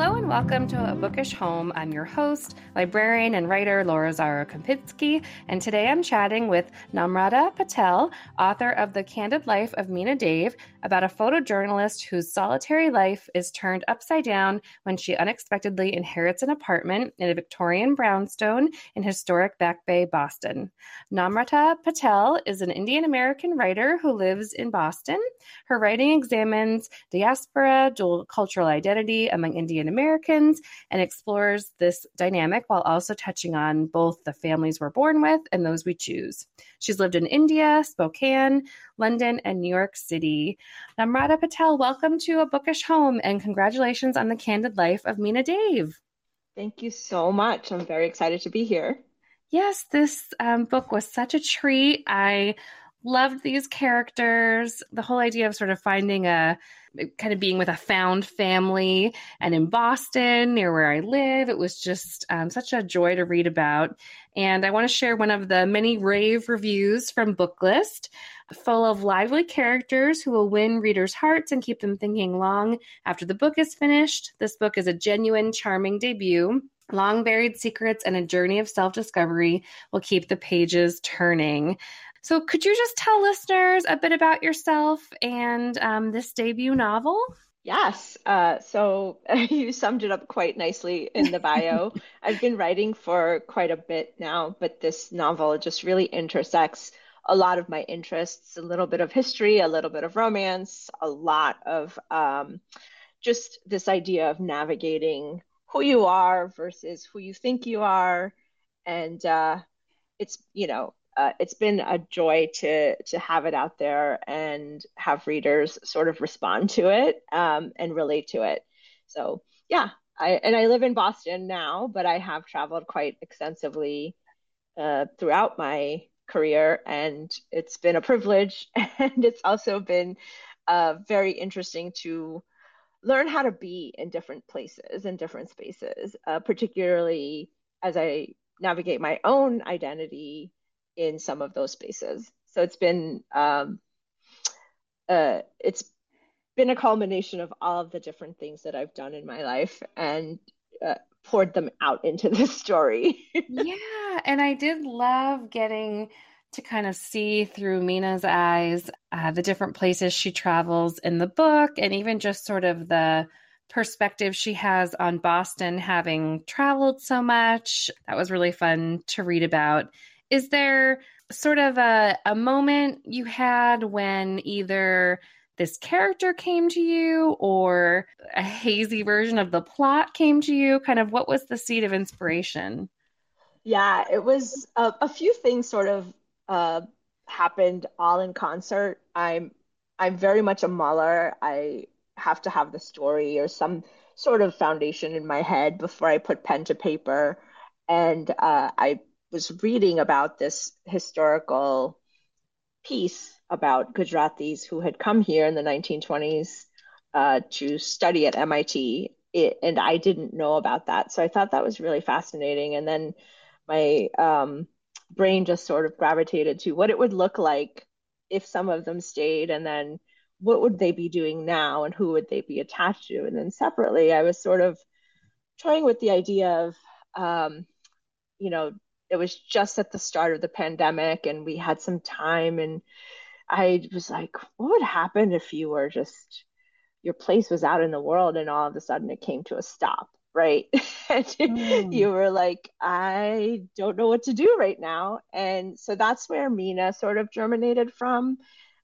Hello and welcome to A Bookish Home. I'm your host, librarian and writer Laura Zara Kempinski, and today I'm chatting with Namrata Patel, author of The Candid Life of Meena Dave, about a photojournalist whose solitary life is turned upside down when she unexpectedly inherits an apartment in a Victorian brownstone in historic Back Bay, Boston. Namrata Patel is an Indian American writer who lives in Boston. Her writing examines diaspora, dual cultural identity among Indian Americans, and explores this dynamic while also touching on both the families we're born with and those we choose. She's lived in India, Spokane, London, and New York City. Namrata Patel, welcome to A Bookish Home and congratulations on the candid life of Meena Dave. Thank you so much. I'm very excited to be here. Yes, this um, book was such a treat. I loved these characters. The whole idea of sort of finding a kind of being with a found family and in Boston, near where I live, it was just um, such a joy to read about. And I want to share one of the many rave reviews from Booklist, full of lively characters who will win readers' hearts and keep them thinking long after the book is finished. This book is a genuine, charming debut. Long buried secrets and a journey of self discovery will keep the pages turning. So, could you just tell listeners a bit about yourself and um, this debut novel? Yes. Uh, so you summed it up quite nicely in the bio. I've been writing for quite a bit now, but this novel just really intersects a lot of my interests a little bit of history, a little bit of romance, a lot of um, just this idea of navigating who you are versus who you think you are. And uh, it's, you know, uh, it's been a joy to to have it out there and have readers sort of respond to it um, and relate to it. So yeah, I and I live in Boston now, but I have traveled quite extensively uh, throughout my career, and it's been a privilege, and it's also been uh, very interesting to learn how to be in different places and different spaces, uh, particularly as I navigate my own identity in some of those spaces. So it's been um, uh, it's been a culmination of all of the different things that I've done in my life and uh, poured them out into this story. yeah, and I did love getting to kind of see through Meena's eyes uh, the different places she travels in the book, and even just sort of the perspective she has on Boston having traveled so much. That was really fun to read about is there sort of a, a moment you had when either this character came to you or a hazy version of the plot came to you? Kind of what was the seed of inspiration? Yeah, it was a, a few things sort of uh, happened all in concert. I'm I'm very much a muller. I have to have the story or some sort of foundation in my head before I put pen to paper. And uh, I was reading about this historical piece about Gujaratis who had come here in the 1920s uh, to study at MIT, it, and I didn't know about that. So I thought that was really fascinating. And then my um, brain just sort of gravitated to what it would look like if some of them stayed, and then what would they be doing now, and who would they be attached to. And then separately, I was sort of toying with the idea of, um, you know, it was just at the start of the pandemic and we had some time and I was like, what would happen if you were just your place was out in the world and all of a sudden it came to a stop, right? and mm. you were like, I don't know what to do right now. And so that's where Meena sort of germinated from.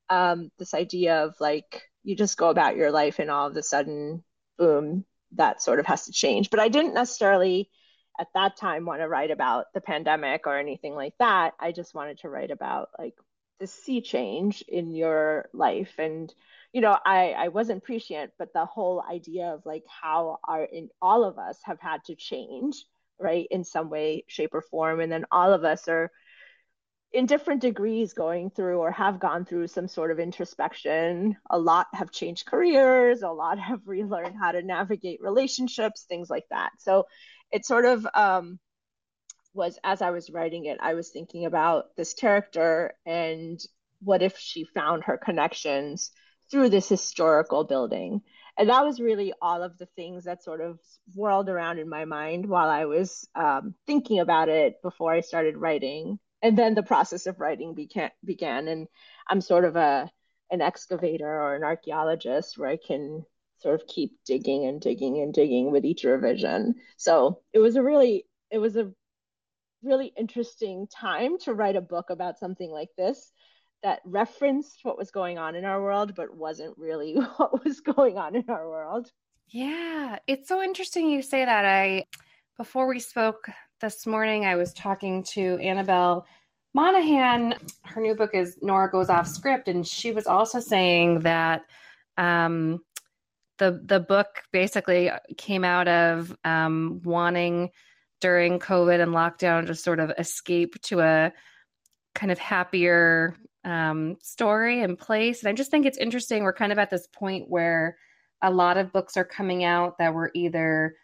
Um, this idea of like you just go about your life and all of a sudden, boom, that sort of has to change. But I didn't necessarily at that time want to write about the pandemic or anything like that. I just wanted to write about like the sea change in your life and you know i i wasn't prescient but the whole idea of like how our in all of us have had to change right in some way shape or form and then all of us are in different degrees going through or have gone through some sort of introspection. A lot have changed careers a lot have relearned how to navigate relationships things like that. So it sort of um, was as I was writing it, I was thinking about this character and what if she found her connections through this historical building. And that was really all of the things that sort of whirled around in my mind while I was um, thinking about it before I started writing. And then the process of writing began, began. And I'm sort of a an excavator or an archaeologist where I can sort of keep digging and digging and digging with each revision. So it was a really it was a really interesting time to write a book about something like this that referenced what was going on in our world, but wasn't really what was going on in our world. Yeah, it's so interesting you say that. I, before we spoke this morning, I was talking to Annabelle Monaghan. Her new book is Nora Goes Off Script, and she was also saying that um, the the book basically came out of um, wanting during COVID and lockdown to sort of escape to a kind of happier um, story and place. And I just think it's interesting. We're kind of at this point where a lot of books are coming out that were either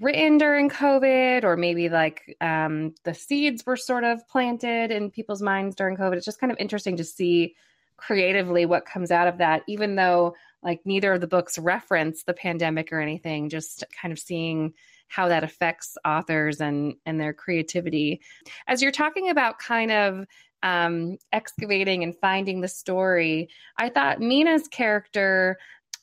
written during COVID or maybe like um, the seeds were sort of planted in people's minds during COVID. It's just kind of interesting to see creatively what comes out of that, even though like neither of the books reference the pandemic or anything, just kind of seeing how that affects authors and and their creativity. As you're talking about kind of um, excavating and finding the story, I thought Meena's character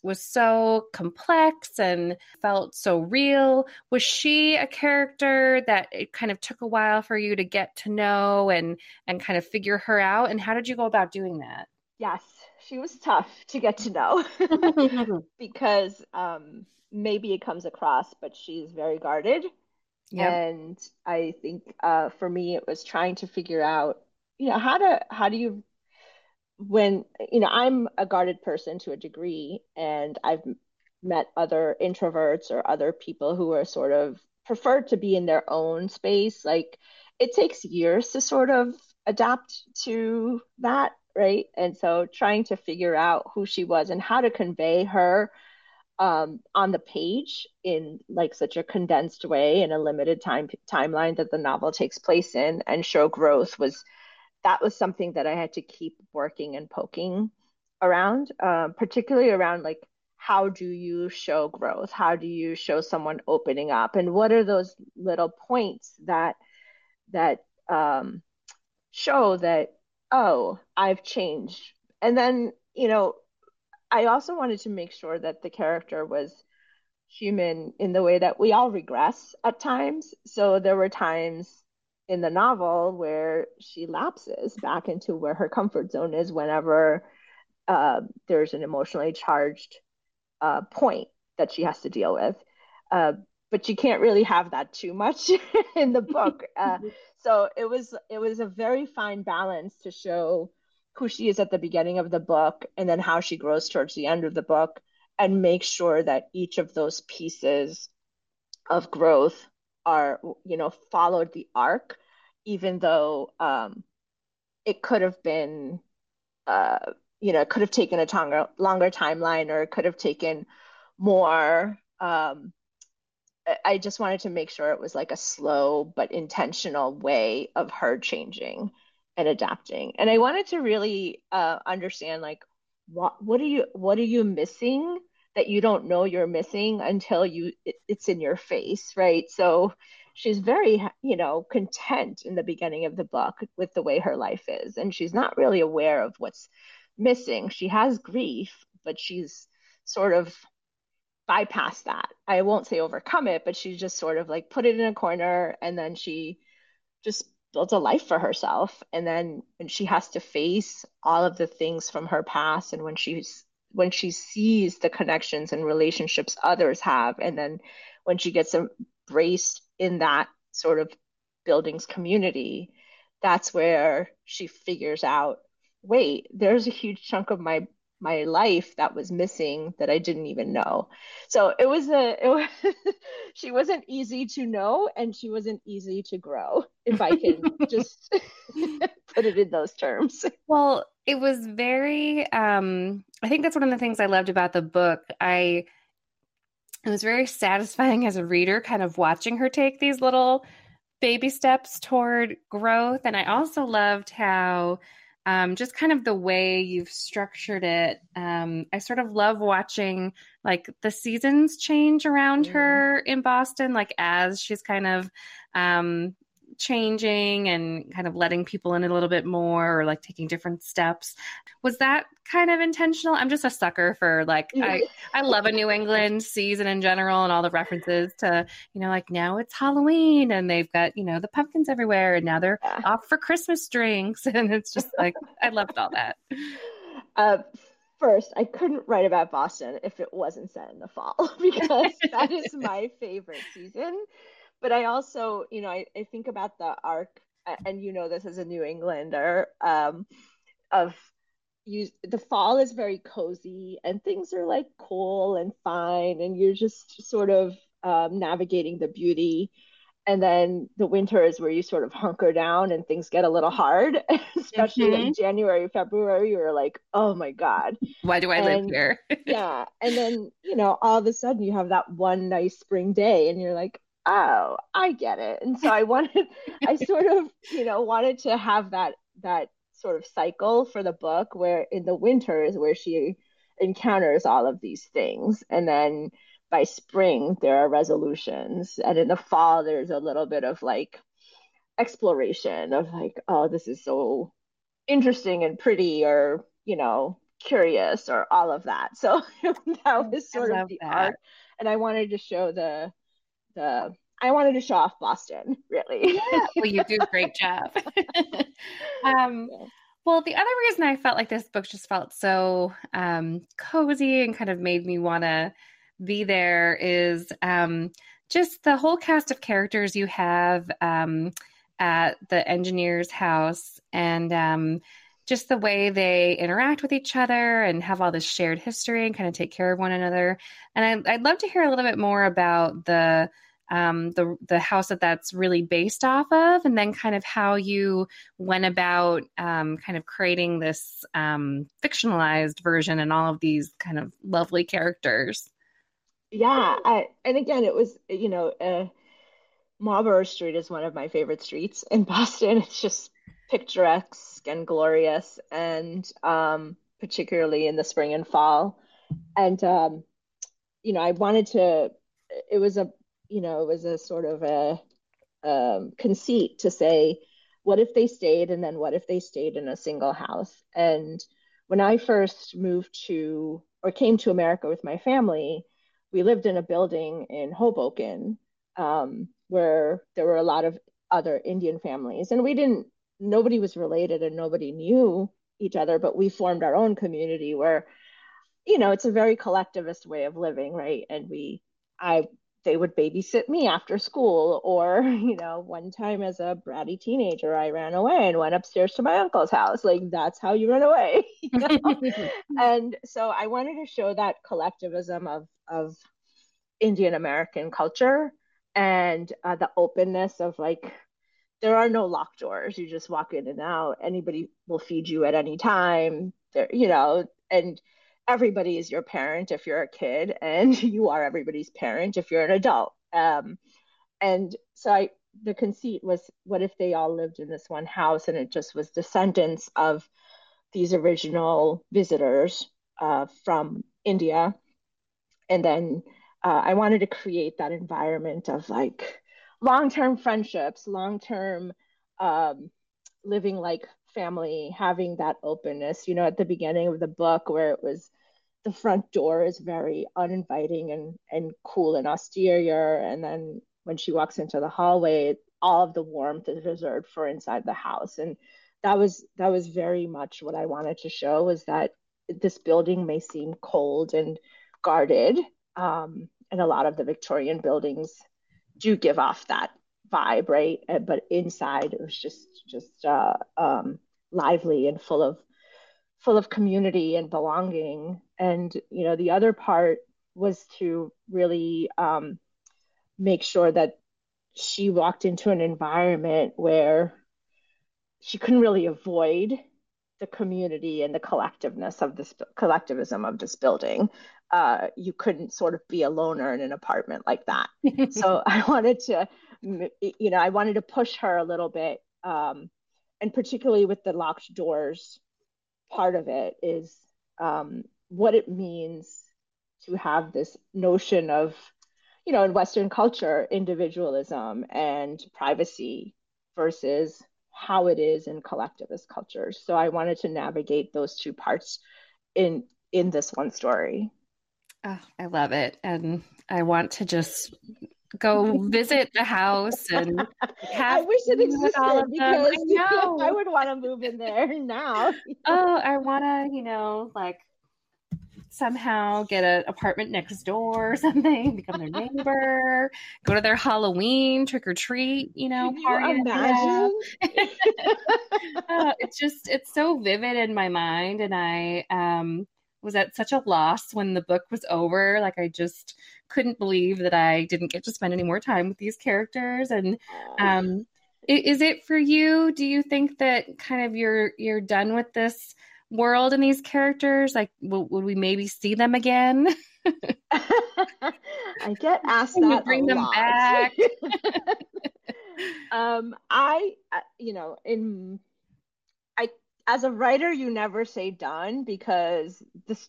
was so complex and felt so real. Was she a character that it kind of took a while for you to get to know and and kind of figure her out? And how did you go about doing that? Yes, she was tough to get to know because um, maybe it comes across, but she's very guarded. Yep. And I think uh, for me, it was trying to figure out you know how to how do you when you know i'm a guarded person to a degree and i've met other introverts or other people who are sort of prefer to be in their own space like it takes years to sort of adapt to that right? And so trying to figure out who she was and how to convey her um, on the page in like such a condensed way in a limited time timeline that the novel takes place in and show growth was that was something that I had to keep working and poking around, uh, particularly around like how do you show growth? How do you show someone opening up? And what are those little points that that um, show that oh I've changed? And then you know I also wanted to make sure that the character was human in the way that we all regress at times. So there were times in the novel where she lapses back into where her comfort zone is whenever uh, there's an emotionally charged uh, point that she has to deal with. Uh, but you can't really have that too much in the book. Uh, so it was it was a very fine balance to show who she is at the beginning of the book and then how she grows towards the end of the book and make sure that each of those pieces of growth are you know followed the arc even though um, it could have been uh, you know it could have taken a longer longer timeline or it could have taken more um, I just wanted to make sure it was like a slow but intentional way of her changing and adapting. And I wanted to really uh, understand like what what are you what are you missing that you don't know you're missing until you it, it's in your face right? So she's very you know content in the beginning of the book with the way her life is and she's not really aware of what's missing. She has grief but she's sort of bypassed that. I won't say overcome it but she just sort of like put it in a corner and then she just built a life for herself. And then when she has to face all of the things from her past and when she's when she sees the connections and relationships others have and then when she gets embraced in that sort of buildings community that's where she figures out wait there's a huge chunk of my my life that was missing that I didn't even know. So it was a it was, she wasn't easy to know and she wasn't easy to grow if I can just put it in those terms. Well, it was very um I think that's one of the things I loved about the book. I it was very satisfying as a reader kind of watching her take these little baby steps toward growth and I also loved how um, just kind of the way you've structured it. Um, I sort of love watching like the seasons change around mm. her in Boston, like as she's kind of um, changing and kind of letting people in a little bit more or like taking different steps. Was that kind of intentional? I'm just a sucker for like I I love a New England season in general and all the references to, you know, like now it's Halloween and they've got, you know, the pumpkins everywhere and now they're yeah. off for Christmas drinks and it's just like I loved all that. Uh first, I couldn't write about Boston if it wasn't set in the fall because that is my favorite season but I also, you know, I, I think about the arc, and you know this as a New Englander, um, of you. The fall is very cozy, and things are like cool and fine, and you're just sort of um, navigating the beauty. And then the winter is where you sort of hunker down and things get a little hard, especially mm-hmm. like January, February. You're like, oh my God. Why do I and, live here? yeah. And then, you know, all of a sudden you have that one nice spring day and you're like, oh, I get it. And so I wanted, I sort of, you know, wanted to have that that sort of cycle for the book where in the winter is where she encounters all of these things, and then by spring there are resolutions, and in the fall there's a little bit of like exploration of like, oh, this is so interesting and pretty, or you know, curious, or all of that. So that was sort of the that. art, and I wanted to show the the I wanted to show off Boston, really. yeah, well, you do a great job. um, well, the other reason I felt like this book just felt so um, cozy and kind of made me want to be there is um, just the whole cast of characters you have um, at the engineer's house and um, just the way they interact with each other and have all this shared history and kind of take care of one another. And I, I'd love to hear a little bit more about the um, the the house that that's really based off of, and then kind of how you went about um, kind of creating this um, fictionalized version and all of these kind of lovely characters. Yeah, I, and again, it was you know, uh, Marlborough Street is one of my favorite streets in Boston. It's just picturesque and glorious, and um, particularly in the spring and fall. And um, you know, I wanted to. It was a you know, it was a sort of a um, conceit to say, what if they stayed and then what if they stayed in a single house? And when I first moved to or came to America with my family, we lived in a building in Hoboken um, where there were a lot of other Indian families. And we didn't, nobody was related and nobody knew each other, but we formed our own community where, you know, it's a very collectivist way of living, right? And we, I they would babysit me after school or you know one time as a bratty teenager i ran away and went upstairs to my uncle's house like that's how you run away you know? and so i wanted to show that collectivism of of indian american culture and uh, the openness of like there are no locked doors. You just walk in and out. Anybody will feed you at any time. There you know and everybody is your parent if you're a kid, and you are everybody's parent if you're an adult. Um, and so I, the conceit was, what if they all lived in this one house and it just was descendants of these original visitors uh, from India, and then uh, I wanted to create that environment of like long-term friendships, long-term um, living like family, having that openness. You know, at the beginning of the book, where it was the front door is very uninviting and and cool and austere and then when she walks into the hallway all of the warmth is reserved for inside the house and that was that was very much what i wanted to show was that this building may seem cold and guarded um, and a lot of the victorian buildings do give off that vibe right but inside it was just just uh, um, lively and full of full of community and belonging. And, you know, the other part was to really um, make sure that she walked into an environment where she couldn't really avoid the community and the collectiveness of this collectivism of this building. Uh, you couldn't sort of be a loner in an apartment like that. so I wanted to, you know, I wanted to push her a little bit um, and particularly with the locked doors part of it is um, what it means to have this notion of you know in western culture individualism and privacy versus how it is in collectivist cultures so i wanted to navigate those two parts in in this one story oh, i love it and i want to just go visit the house and I wish it existed because I, I would want to move in there now. oh, I want to, you know, like somehow get an apartment next door or something, become their neighbor, go to their Halloween trick or treat, you know, party. Imagine. uh, it's just it's so vivid in my mind, and I um, was at such a loss when the book was over. Like I just couldn't believe that I didn't get to spend any more time with these characters. And um, is it for you? Do you think that kind of you're you're done with this world and these characters? Like, w- would we maybe see them again? I get asked Can that. bring them lot. back. um, I, uh, you know, in as a writer, you never say done because this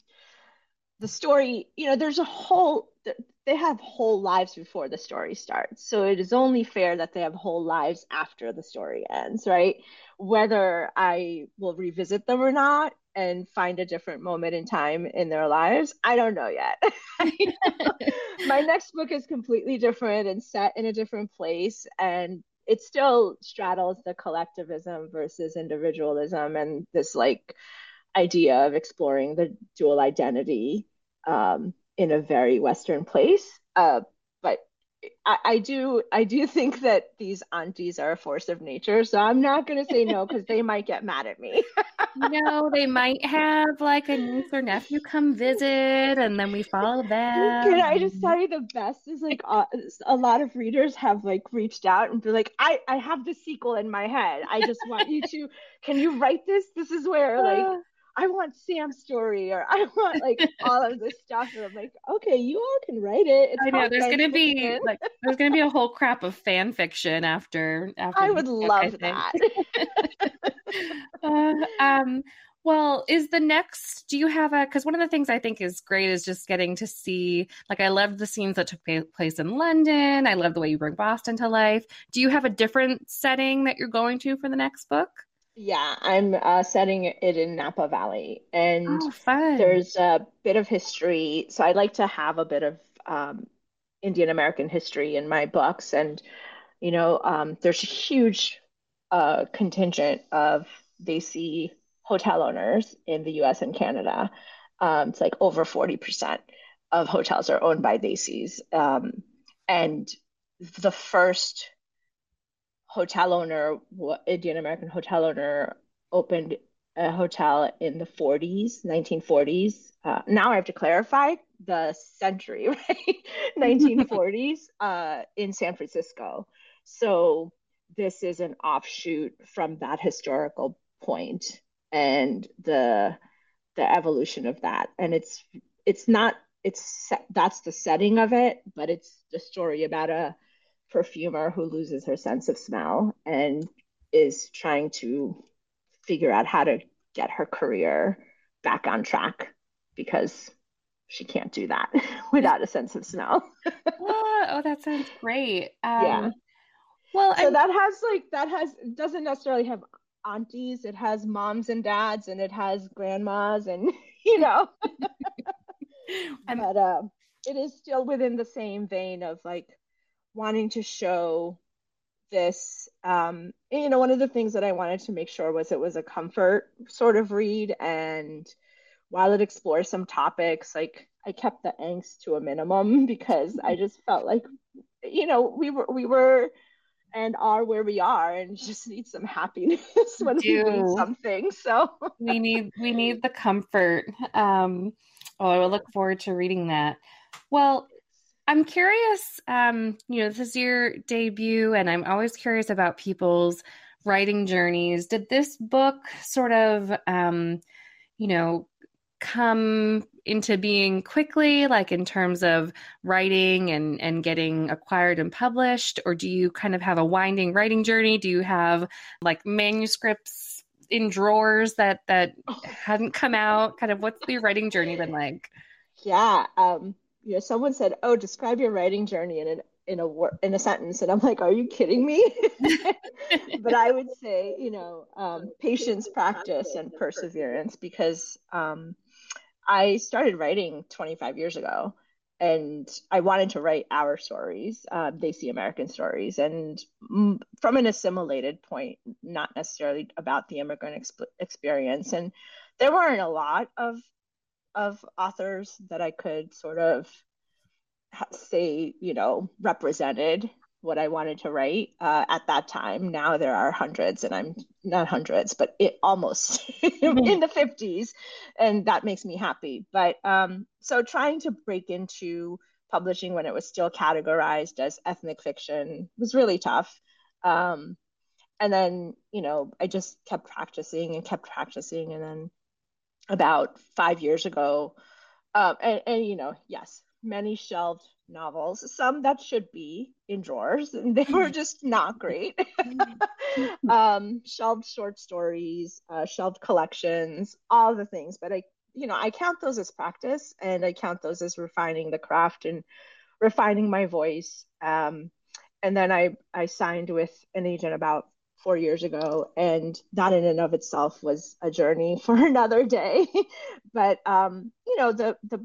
the story. You know, there's a whole they have whole lives before the story starts. So it is only fair that they have whole lives after the story ends, right? Whether I will revisit them or not and find a different moment in time in their lives, I don't know yet. My next book is completely different and set in a different place and it still straddles the collectivism versus individualism and this like idea of exploring the dual identity um, in a very Western place. Uh, I, I, do I do think that these aunties are a force of nature, so I'm not going to say no because they might get mad at me. no, they might have like a niece or nephew come visit, and then we follow them. Can I just tell you the best is like uh, a lot of readers have like reached out and be like, I I have the sequel in my head. I just want you to. Can you write this? This is where like I want Sam's story or I want like all of this stuff. And I'm like, okay, you all can write it. It's I know there's gonna be like there's gonna be a whole crap of fan fiction after after I would love I that. uh, um well, is the next, do you have a, because one of the things I think is great is just getting to see, like, I loved the scenes that took place in London. I love the way you bring Boston to life. Do you have a different setting that you're going to for the next book? Yeah, I'm uh, setting it in Napa Valley, and oh, there's a bit of history. So I like to have a bit of um, Indian American history in my books, and you know, um, there's a huge uh, contingent of Desi hotel owners in the U.S. and Canada. Um, it's like over 40% of hotels are owned by Desis, um, and the first hotel owner, Indian American hotel owner, opened a hotel in the 40s, 1940s. Uh, now I have to clarify the century, right? 1940s uh, in San Francisco. So this is an offshoot from that historical point and the the evolution of that. And it's it's not it's that's the setting of it, but it's the story about a perfumer who loses her sense of smell and is trying to figure out how to get her career back on track because she can't do that without a sense of smell. oh, that sounds great. Um, yeah. Well, so I'm... that has like that has doesn't necessarily have aunties. It has moms and dads, and it has grandmas, and you know. but uh, it is still within the same vein of like wanting to show this um, you know one of the things that i wanted to make sure was it was a comfort sort of read. And while it explores some topics like i kept the angst to a minimum because i just felt like you know we were we were and are where we are and just need some happiness when we, we need something. So we need we need the comfort. Um oh i will look forward to reading that. Well I'm curious, um, you know, this is your debut, and I'm always curious about people's writing journeys. Did this book sort of, um, you know, come into being quickly like in terms of writing and and getting acquired and published? Or do you kind of have a winding writing journey? Do you have like manuscripts in drawers that that hadn't come out? Kind of what's your writing journey been like? Yeah um you know someone said oh describe your writing journey in an in a in a sentence. And i'm like are you kidding me? But i would say you know um, patience practice and perseverance because um, I started writing 25 years ago and I wanted to write our stories, uh, Desi American stories, and from an assimilated point, not necessarily about the immigrant exp- experience. And there weren't a lot of of authors that I could sort of say, you know, represented what I wanted to write uh, at that time. Now there are hundreds, and I'm not hundreds, but it almost mm-hmm. in the 50s, and that makes me happy. But um, so trying to break into publishing when it was still categorized as ethnic fiction was really tough. Um, and then, you know, I just kept practicing and kept practicing, and then about five years ago, um, and, and you know, yes, many shelved novels, some that should be in drawers, they were just not great. um, shelved short stories, uh, shelved collections, all the things. But I, you know, I count those as practice, and I count those as refining the craft and refining my voice. Um, and then I, I signed with an agent about four years ago, and that in and of itself was a journey for another day. but um, you know, the the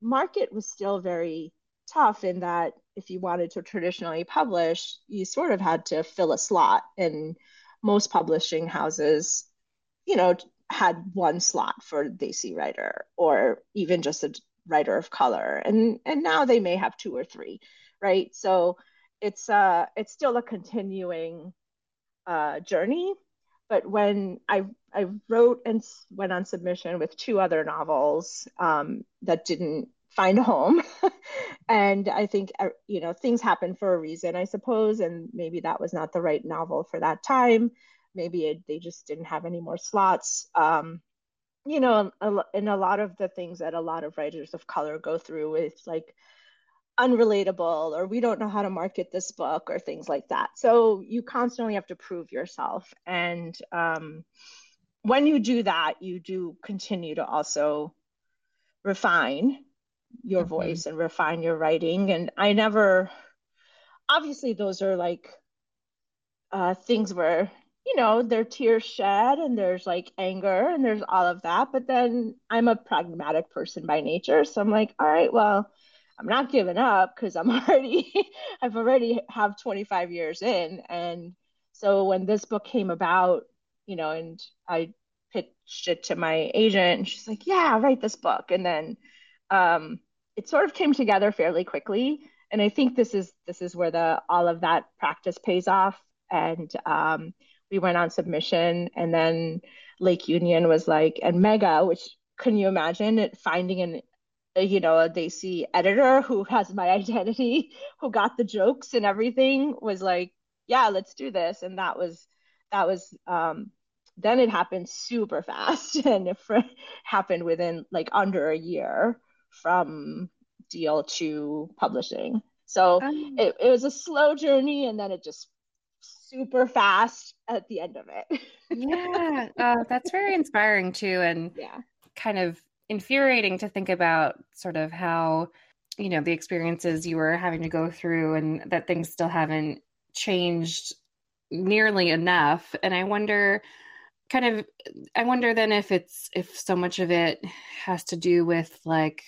market was still very tough in that if you wanted to traditionally publish, you sort of had to fill a slot. And most publishing houses, you know, had one slot for Desi writer or even just a writer of color. And and now they may have two or three, right? So it's uh it's still a continuing uh, journey. But when I I wrote and went on submission with two other novels um, that didn't find a home. and I think, uh, you know, things happen for a reason, I suppose. And maybe that was not the right novel for that time. Maybe it, they just didn't have any more slots. Um, you know, and a lot of the things that a lot of writers of color go through with like unrelatable or we don't know how to market this book or things like that. So you constantly have to prove yourself. And um, when you do that, you do continue to also refine your mm-hmm. voice and refine your writing. And I never, obviously, those are like uh, things where, you know, there are tears shed and there's like anger and there's all of that. But then I'm a pragmatic person by nature. So I'm like, all right, well, I'm not giving up because I'm already, I've already have 25 years in. And so when this book came about, you know, and I pitched it to my agent and she's like, yeah, write this book. And then, um, it sort of came together fairly quickly and i think this is this is where the all of that practice pays off and um, we went on submission and then lake union was like and mega which can you imagine it finding an you know a desi editor who has my identity who got the jokes and everything was like yeah let's do this and that was that was um, then it happened super fast and it happened within like under a year from deal to publishing. So um, it, it was a slow journey and then it just super fast at the end of it. yeah, uh, that's very inspiring too, and yeah, kind of infuriating to think about sort of how you know the experiences you were having to go through and that things still haven't changed nearly enough. And I wonder kind of i wonder then if it's if so much of it has to do with like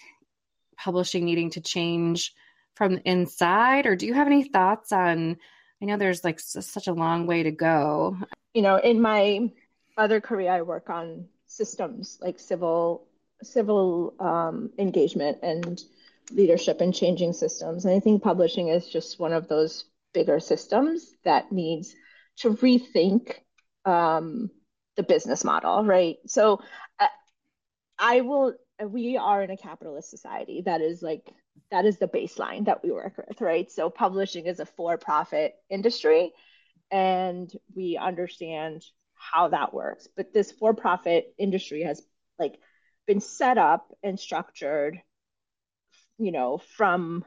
publishing needing to change from inside or do you have any thoughts on i know there's like such a long way to go you know in my other career i work on systems like civil civil um, engagement and leadership and changing systems. And i think publishing is just one of those bigger systems that needs to rethink um, the business model right? So uh, i will we are in a capitalist society. That is like that is the baseline that we work with right? So publishing is a for-profit industry and we understand how that works. But this for-profit industry has like been set up and structured, you know, from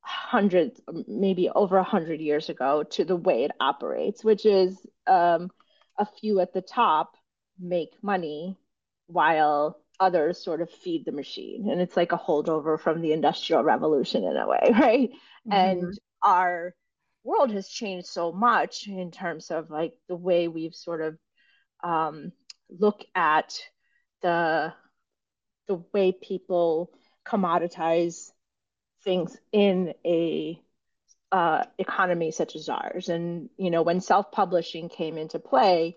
hundreds, maybe over a hundred years ago to the way it operates, which is um, a few at the top make money while others sort of feed the machine. And it's like a holdover from the industrial revolution in a way, right? Mm-hmm. And our world has changed so much in terms of like the way we've sort of um, look at the the way people commoditize things in a uh, economy such as ours. And you know, when self-publishing came into play,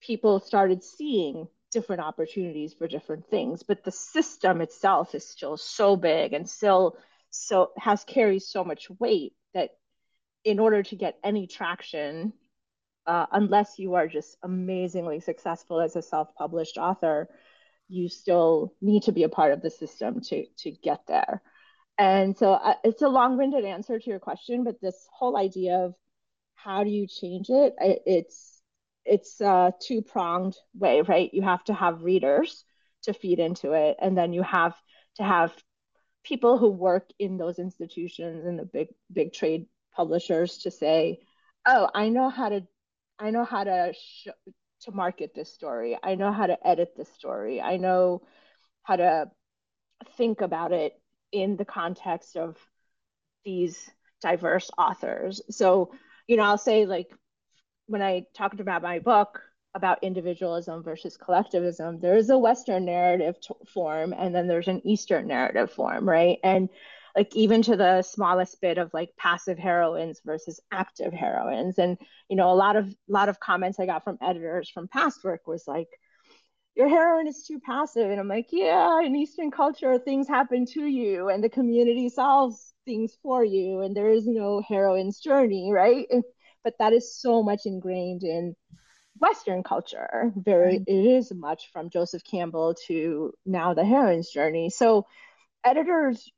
people started seeing different opportunities for different things. But the system itself is still so big and still so has carries so much weight that in order to get any traction, uh, unless you are just amazingly successful as a self-published author, you still need to be a part of the system to to get there. And so uh, it's a long-winded answer to your question, but this whole idea of how do you change it? It's it's a two-pronged way, right? You have to have readers to feed into it, and then you have to have people who work in those institutions and the big big trade publishers to say, "Oh, I know how to I know how to sh- to market this story. I know how to edit this story. I know how to think about it in the context of these diverse authors. So, you know, I'll say like when I talked about my book about individualism versus collectivism, there is a Western narrative form and then there's an Eastern narrative form, right? And like even to the smallest bit of like passive heroines versus active heroines. And you know a lot of lot of comments i got from editors from past work was like your heroine is too passive. And i'm like yeah in eastern culture things happen to you and the community solves things for you and there is no heroine's journey right? And, but that is so much ingrained in western culture. Very mm-hmm. it is much from joseph campbell to now the heroine's journey. So editors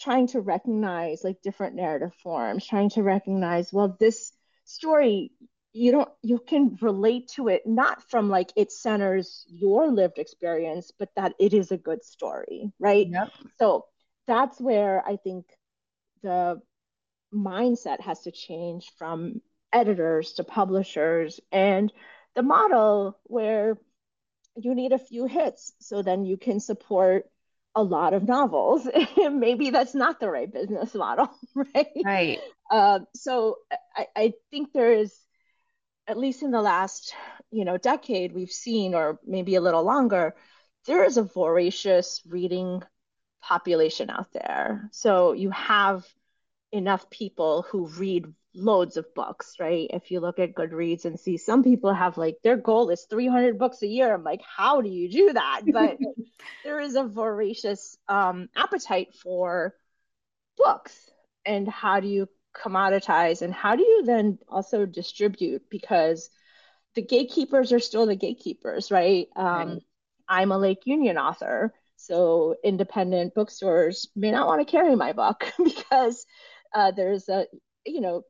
trying to recognize like different narrative forms, trying to recognize, well, this story you don't you can relate to it not from like it centers your lived experience but that it is a good story right yep. so that's where i think the mindset has to change from editors to publishers and the model where you need a few hits so then you can support a lot of novels. Maybe that's not the right business model, right? Right. Uh, so I, I think there is, at least in the last, you know, decade, we've seen, or maybe a little longer, there is a voracious reading population out there. So you have enough people who read loads of books, right? If you look at Goodreads and see some people have like their goal is 300 books a year. I'm like, how do you do that? But there is a voracious um, appetite for books. And how do you commoditize and how do you then also distribute? Because the gatekeepers are still the gatekeepers, right? Um, right. I'm a Lake Union author. So independent bookstores may not want to carry my book because uh, there's a you know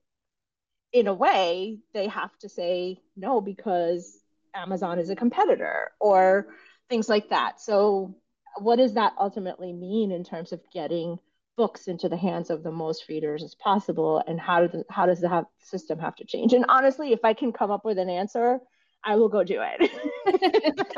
in a way, they have to say no because Amazon is a competitor or things like that. So, what does that ultimately mean in terms of getting books into the hands of the most readers as possible? And how, do the, how does the system have to change? And honestly, if I can come up with an answer, I will go do it.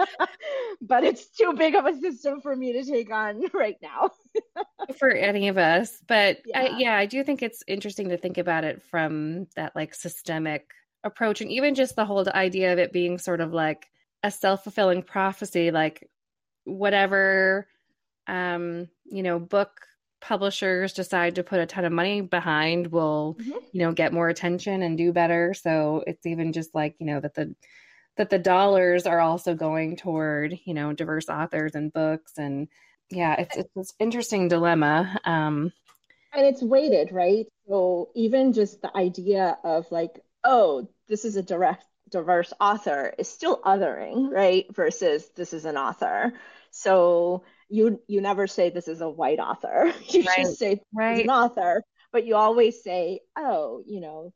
but it's too big of a system for me to take on right now. for any of us. But yeah. I, yeah, I do think it's interesting to think about it from that like systemic approach and even just the whole idea of it being sort of like a self-fulfilling prophecy like whatever um you know book publishers decide to put a ton of money behind will mm-hmm. you know get more attention and do better so it's even just like you know that the that the dollars are also going toward you know diverse authors and books and yeah it's it's this interesting dilemma um and it's weighted right so even just the idea of like oh this is a direct diverse author is still othering right versus this is an author so you you never say this is a white author you right. just say right. an author but you always say oh you know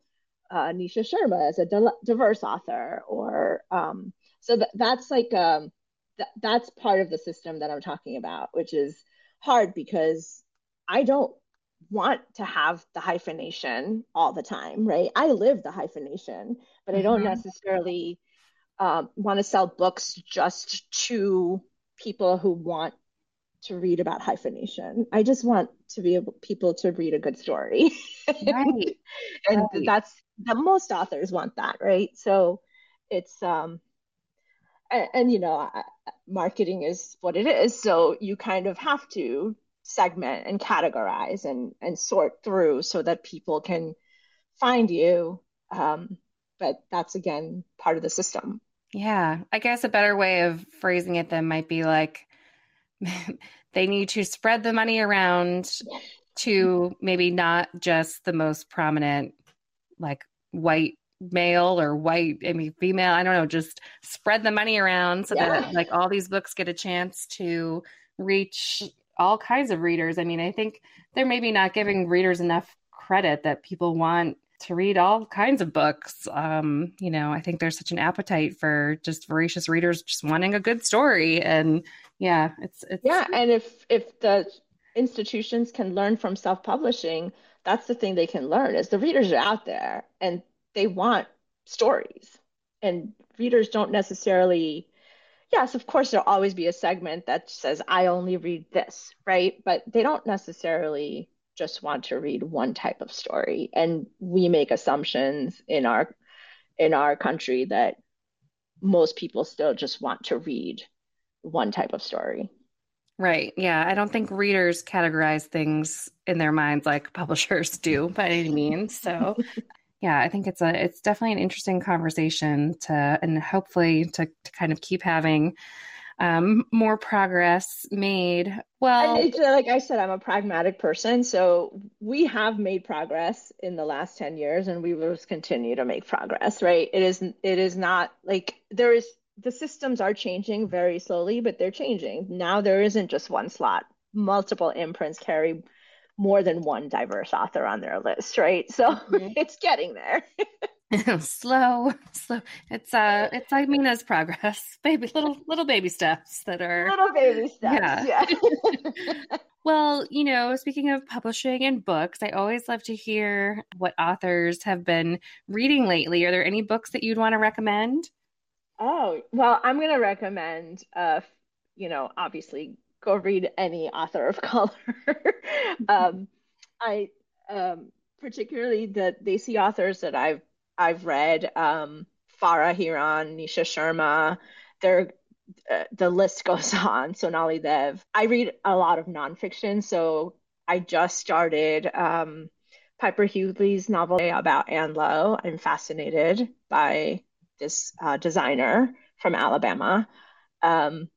uh, Nisha Sharma as a diverse author, or um, so that, that's like um, th- that's part of the system that I'm talking about, which is hard because I don't want to have the hyphenation all the time, right? I live the hyphenation, but. I don't mm-hmm. necessarily um, want to sell books just to people who want to read about hyphenation. I just want to be able people to read a good story. Right. and right. that's that most authors want that, right? So it's um and, and you know, marketing is what it is, so you kind of have to segment and categorize and and sort through so that people can find you um but that's again part of the system yeah i guess a better way of phrasing it then might be like they need to spread the money around to maybe not just the most prominent like white male or white i mean female i don't know just spread the money around so yeah. that like all these books get a chance to reach all kinds of readers i mean i think they're maybe not giving readers enough credit that people want to read all kinds of books. Um, you know, I think there's such an appetite for just voracious readers just wanting a good story. And yeah, it's, it's yeah. And if if the institutions can learn from self-publishing, that's the thing they can learn is the readers are out there and they want stories. And readers don't necessarily yes, of course there'll always be a segment that says I only read this, right? But they don't necessarily just want to read one type of story and we make assumptions in our in our country that most people still just want to read one type of story right yeah i don't think readers categorize things in their minds like publishers do by any means so yeah i think it's a it's definitely an interesting conversation to and hopefully to, to kind of keep having um, more progress made. Well, like I said, I'm a pragmatic person, so we have made progress in the last ten years, and we will continue to make progress. Right? It is. It is not like there is. The systems are changing very slowly, but they're changing. Now there isn't just one slot. Multiple imprints carry more than one diverse author on their list, right? So mm-hmm. it's getting there. slow, slow. It's uh, it's I mean, as progress, baby, little little baby steps that are little baby steps. Yeah. yeah. well, you know, speaking of publishing and books, I always love to hear what authors have been reading lately. Are there any books that you'd want to recommend? Oh well, I'm going to recommend. Uh, you know, obviously, go read any author of color. um, I um particularly the Desi authors that I've I've read um, Farah Heron, Nisha Sharma. There, uh, the list goes on. Sonali Dev. I read a lot of nonfiction, so I just started um, Piper Huguley's novel about Ann Lowe. I'm fascinated by this uh, designer from Alabama. Um,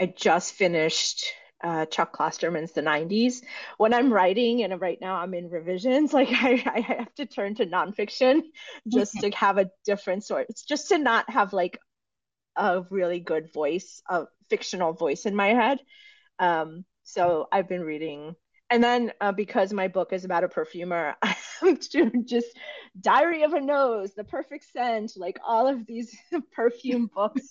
I just finished uh, Chuck Klosterman's The 90s. When I'm writing, and right now I'm in revisions, like I, I have to turn to nonfiction just to have a different sort. It's just to not have like a really good voice, a fictional voice in my head. Um, so I've been reading and then uh, because my book is about a perfumer i'm just diary of a nose the perfect scent like all of these perfume books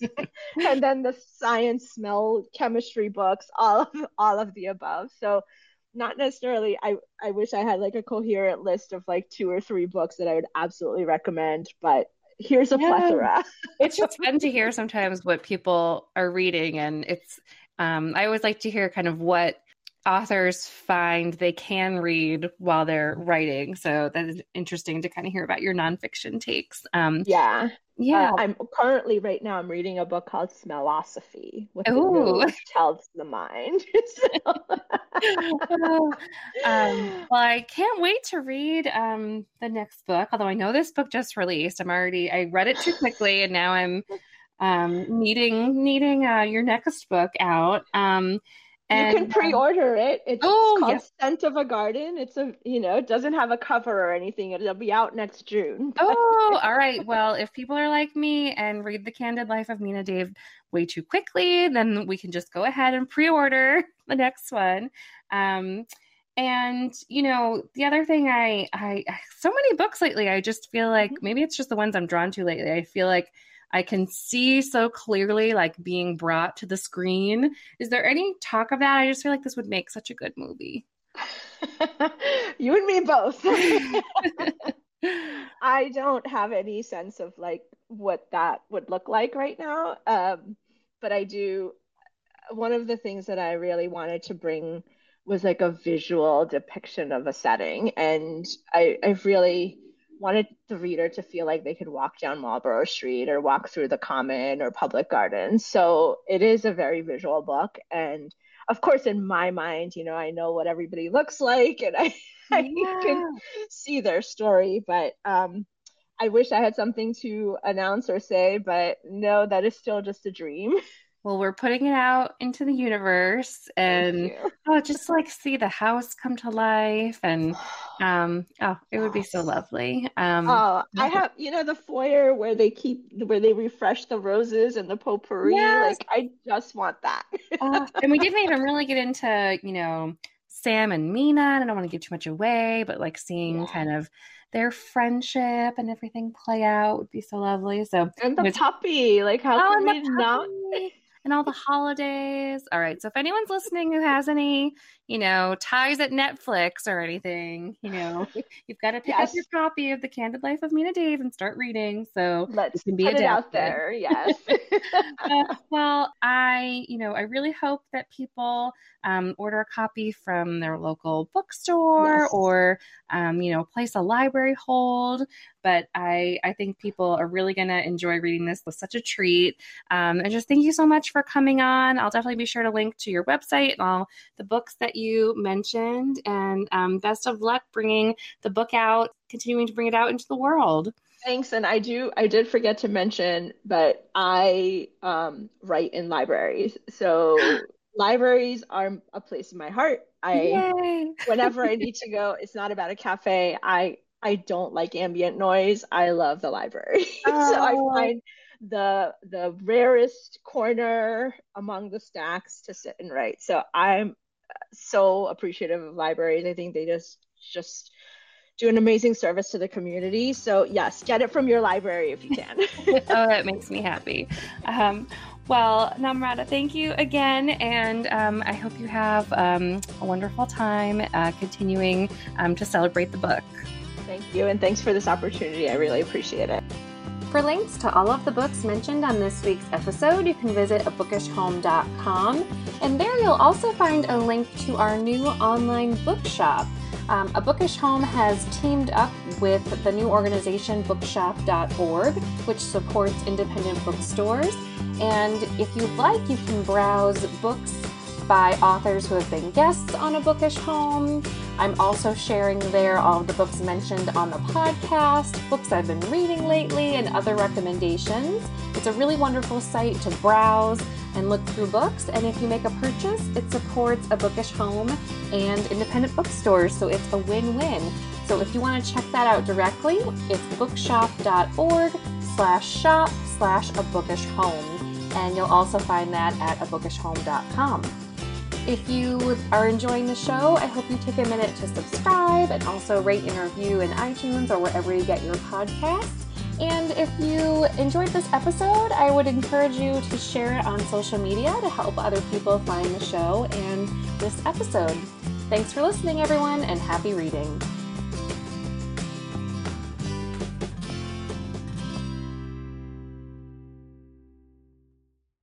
and then the science smell chemistry books all of all of the above so not necessarily i i wish i had like a coherent list of like two or three books that i would absolutely recommend but here's a yeah. plethora it's just fun to hear sometimes what people are reading and it's um, i always like to hear kind of what authors find they can read while they're writing. So that is interesting to kind of hear about your nonfiction takes. Um, yeah. Yeah. Uh, I'm currently right now I'm reading a book called Smellosophy with the tells the mind. um, well, I can't wait to read um, the next book. Although I know this book just released. I'm already I read it too quickly and now I'm um, needing needing uh, your next book out. Um, and, you can pre-order it. It's oh, called yes. Scent of a Garden. It's a you know, it doesn't have a cover or anything. It'll be out next June. oh, all right. Well, if people are like me and read The Candid Life of Meena Dave way too quickly, then we can just go ahead and pre-order the next one. Um, and you know, the other thing I I so many books lately, I just feel like mm-hmm. maybe it's just the ones I'm drawn to lately. I feel like I can see so clearly like being brought to the screen. Is there any talk of that? I just feel like this would make such a good movie. you and me both. I don't have any sense of like what that would look like right now. Um, but I do. One of the things that I really wanted to bring was like a visual depiction of a setting, and I, I really wanted the reader to feel like they could walk down Marlborough Street or walk through the Common or Public Gardens. So it is a very visual book, and of course, in my mind, you know, I know what everybody looks like, and I, I can see their story, but um, I wish I had something to announce or say, but no, that is still just a dream. Well, we're putting it out into the universe and oh, just like see the house come to life and um oh, it would be so lovely. Um Oh, I have you know the foyer where they keep where they refresh the roses and the potpourri. Yes. Like I just want that. uh, and we didn't even really get into, you know, Sam and Meena. And I don't want to give too much away, but like seeing yeah. kind of their friendship and everything play out would be so lovely. So and the puppy, like how oh, can we not? And all the holidays. All right. So if anyone's listening who has any, you know, ties at Netflix or anything, you know, you've got to pick yes. up your copy of The Candid Life of Meena Dave and start reading. So let's can be put it out there. Yes. uh, well, I, you know, I really hope that people um, order a copy from their local bookstore yes. or, um, you know, place a library hold. But I, I think people are really going to enjoy reading this. with such a treat. Um, and just thank you so much for coming on. I'll definitely be sure to link to your website and all the books that you mentioned. And um, best of luck bringing the book out, continuing to bring it out into the world. Thanks, and I do. I did forget to mention, but I um, write in libraries, so libraries are a place in my heart. I whenever I need to go, it's not about a cafe. I I don't like ambient noise. I love the library, oh. so I oh. find the the rarest corner among the stacks to sit and write. So I'm so appreciative of libraries. I think they just just do an amazing service to the community. So yes, get it from your library if you can. oh, that makes me happy. Um, well, Namrata, thank you again, and um, I hope you have um, a wonderful time uh, continuing um, to celebrate the book. Thank you, and thanks for this opportunity. I really appreciate it. For links to all of the books mentioned on this week's episode, you can visit abookishhome.com, and there you'll also find a link to our new online bookshop. Um, a Bookish Home has teamed up with the new organization bookshop.org, which supports independent bookstores. And if you'd like, you can browse books by authors who have been guests on A Bookish Home. I'm also sharing there all of the books mentioned on the podcast, books I've been reading lately, and other recommendations. It's a really wonderful site to browse and look through books. And if you make a purchase, it supports A Bookish Home and independent bookstores, so it's a win win. So if you want to check that out directly, it's bookshop.org slash shop slash a bookish home. And you'll also find that at abookishhome.com. If you are enjoying the show, I hope you take a minute to subscribe and also rate and review in iTunes or wherever you get your podcasts. And if you enjoyed this episode, I would encourage you to share it on social media to help other people find the show and this episode. Thanks for listening, everyone, and happy reading.